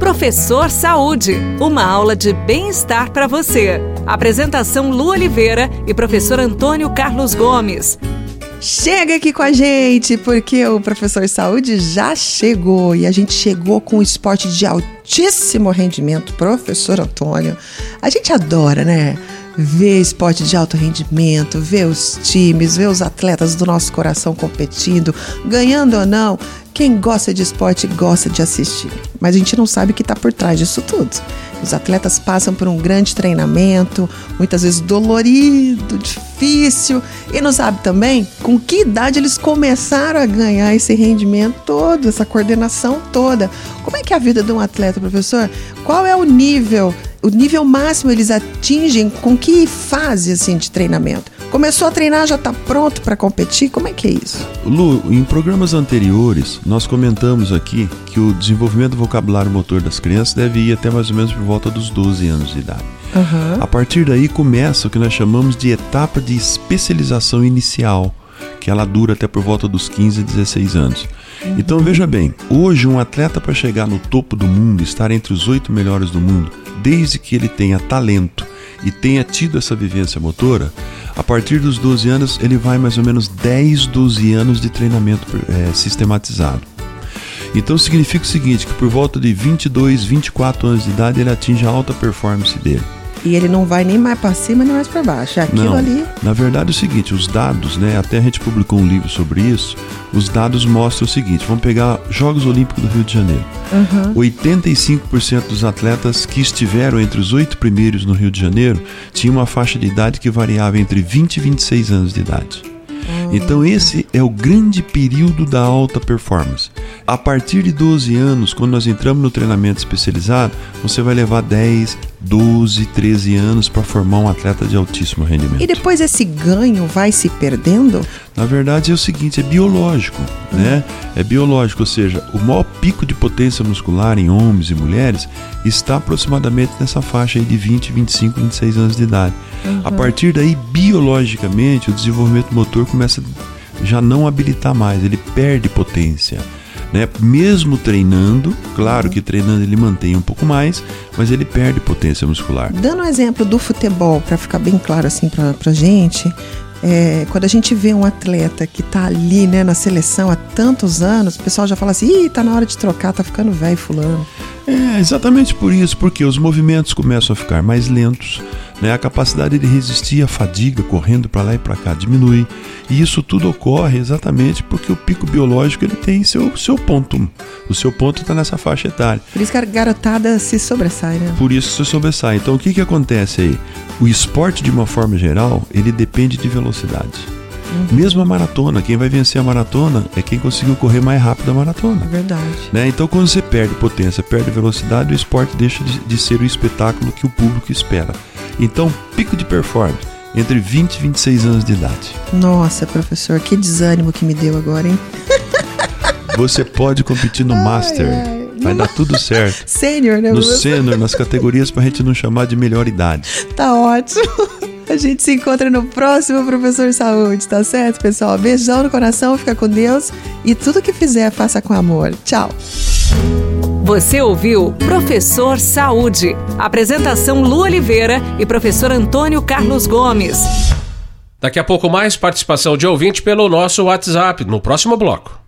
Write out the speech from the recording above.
Professor Saúde, uma aula de bem-estar para você. Apresentação Lu Oliveira e professor Antônio Carlos Gomes. Chega aqui com a gente, porque o professor Saúde já chegou e a gente chegou com um esporte de altíssimo rendimento, professor Antônio. A gente adora, né? Ver esporte de alto rendimento, ver os times, ver os atletas do nosso coração competindo, ganhando ou não. Quem gosta de esporte gosta de assistir, mas a gente não sabe o que está por trás disso tudo. Os atletas passam por um grande treinamento, muitas vezes dolorido, difícil, e não sabe também com que idade eles começaram a ganhar esse rendimento todo, essa coordenação toda. Como é que é a vida de um atleta, professor? Qual é o nível o nível máximo eles atingem com que fase assim de treinamento? Começou a treinar, já está pronto para competir? Como é que é isso? Lu, em programas anteriores, nós comentamos aqui que o desenvolvimento do vocabulário motor das crianças deve ir até mais ou menos por volta dos 12 anos de idade. Uhum. A partir daí começa o que nós chamamos de etapa de especialização inicial, que ela dura até por volta dos 15 16 anos. Então veja bem, hoje um atleta para chegar no topo do mundo, estar entre os oito melhores do mundo, desde que ele tenha talento e tenha tido essa vivência motora, a partir dos 12 anos ele vai mais ou menos 10, 12 anos de treinamento é, sistematizado. Então significa o seguinte, que por volta de 22, 24 anos de idade ele atinge a alta performance dele. E ele não vai nem mais para cima nem mais para baixo. É aquilo não, ali. Na verdade é o seguinte, os dados, né? Até a gente publicou um livro sobre isso. Os dados mostram o seguinte: vamos pegar Jogos Olímpicos do Rio de Janeiro. Uhum. 85% dos atletas que estiveram entre os oito primeiros no Rio de Janeiro tinham uma faixa de idade que variava entre 20 e 26 anos de idade. Então esse é o grande período da alta performance. A partir de 12 anos, quando nós entramos no treinamento especializado, você vai levar 10, 12, 13 anos para formar um atleta de altíssimo rendimento. E depois esse ganho vai se perdendo? Na verdade é o seguinte, é biológico, uhum. né? É biológico, ou seja, o maior pico de potência muscular em homens e mulheres está aproximadamente nessa faixa aí de 20, 25, 26 anos de idade. Uhum. A partir daí, biologicamente, o desenvolvimento motor começa já não habilitar mais, ele perde potência. Né? Mesmo treinando, claro que treinando ele mantém um pouco mais, mas ele perde potência muscular. Dando um exemplo do futebol, para ficar bem claro assim para a gente, é, quando a gente vê um atleta que está ali né, na seleção há tantos anos, o pessoal já fala assim: Ih, tá na hora de trocar, tá ficando velho, fulano. É, exatamente por isso, porque os movimentos começam a ficar mais lentos, né? a capacidade de resistir à fadiga correndo para lá e para cá diminui. E isso tudo ocorre exatamente porque o pico biológico ele tem seu, seu ponto. O seu ponto está nessa faixa etária. Por isso que a garotada se sobressai, né? Por isso se sobressai. Então o que, que acontece aí? O esporte, de uma forma geral, ele depende de velocidade. Uhum. Mesmo a maratona, quem vai vencer a maratona é quem conseguiu correr mais rápido a maratona. É verdade. Né? Então, quando você perde potência, perde velocidade, o esporte deixa de, de ser o espetáculo que o público espera. Então, pico de performance entre 20 e 26 anos de idade. Nossa, professor, que desânimo que me deu agora, hein? Você pode competir no ai, Master. Ai. Vai dar tudo certo. Sênior, né? No sênior, nas categorias pra gente não chamar de melhor idade. Tá ótimo. A gente se encontra no próximo Professor Saúde, tá certo, pessoal? Beijão no coração, fica com Deus e tudo que fizer, faça com amor. Tchau. Você ouviu Professor Saúde. Apresentação Lu Oliveira e professor Antônio Carlos Gomes. Daqui a pouco mais participação de ouvinte pelo nosso WhatsApp, no próximo bloco.